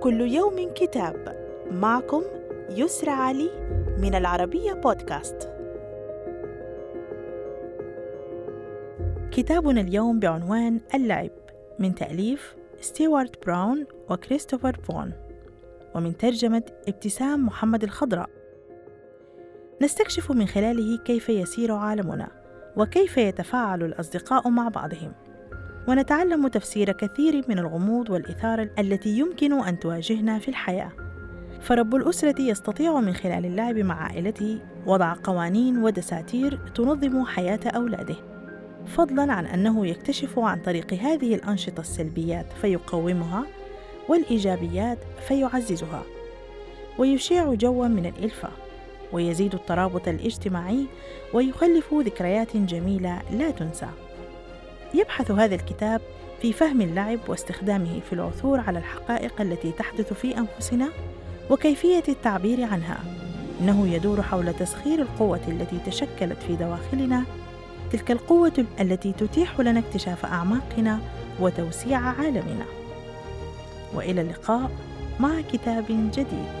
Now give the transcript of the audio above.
كل يوم كتاب. معكم يسرى علي من العربية بودكاست. كتابنا اليوم بعنوان اللعب من تأليف ستيوارت براون وكريستوفر فون ومن ترجمة ابتسام محمد الخضراء. نستكشف من خلاله كيف يسير عالمنا وكيف يتفاعل الأصدقاء مع بعضهم. ونتعلم تفسير كثير من الغموض والإثارة التي يمكن أن تواجهنا في الحياة. فرب الأسرة يستطيع من خلال اللعب مع عائلته وضع قوانين ودساتير تنظم حياة أولاده. فضلا عن أنه يكتشف عن طريق هذه الأنشطة السلبيات فيقومها والإيجابيات فيعززها. ويشيع جوا من الإلفة ويزيد الترابط الاجتماعي ويخلف ذكريات جميلة لا تنسى. يبحث هذا الكتاب في فهم اللعب واستخدامه في العثور على الحقائق التي تحدث في أنفسنا وكيفية التعبير عنها. إنه يدور حول تسخير القوة التي تشكلت في دواخلنا تلك القوة التي تتيح لنا اكتشاف أعماقنا وتوسيع عالمنا. وإلى اللقاء مع كتاب جديد.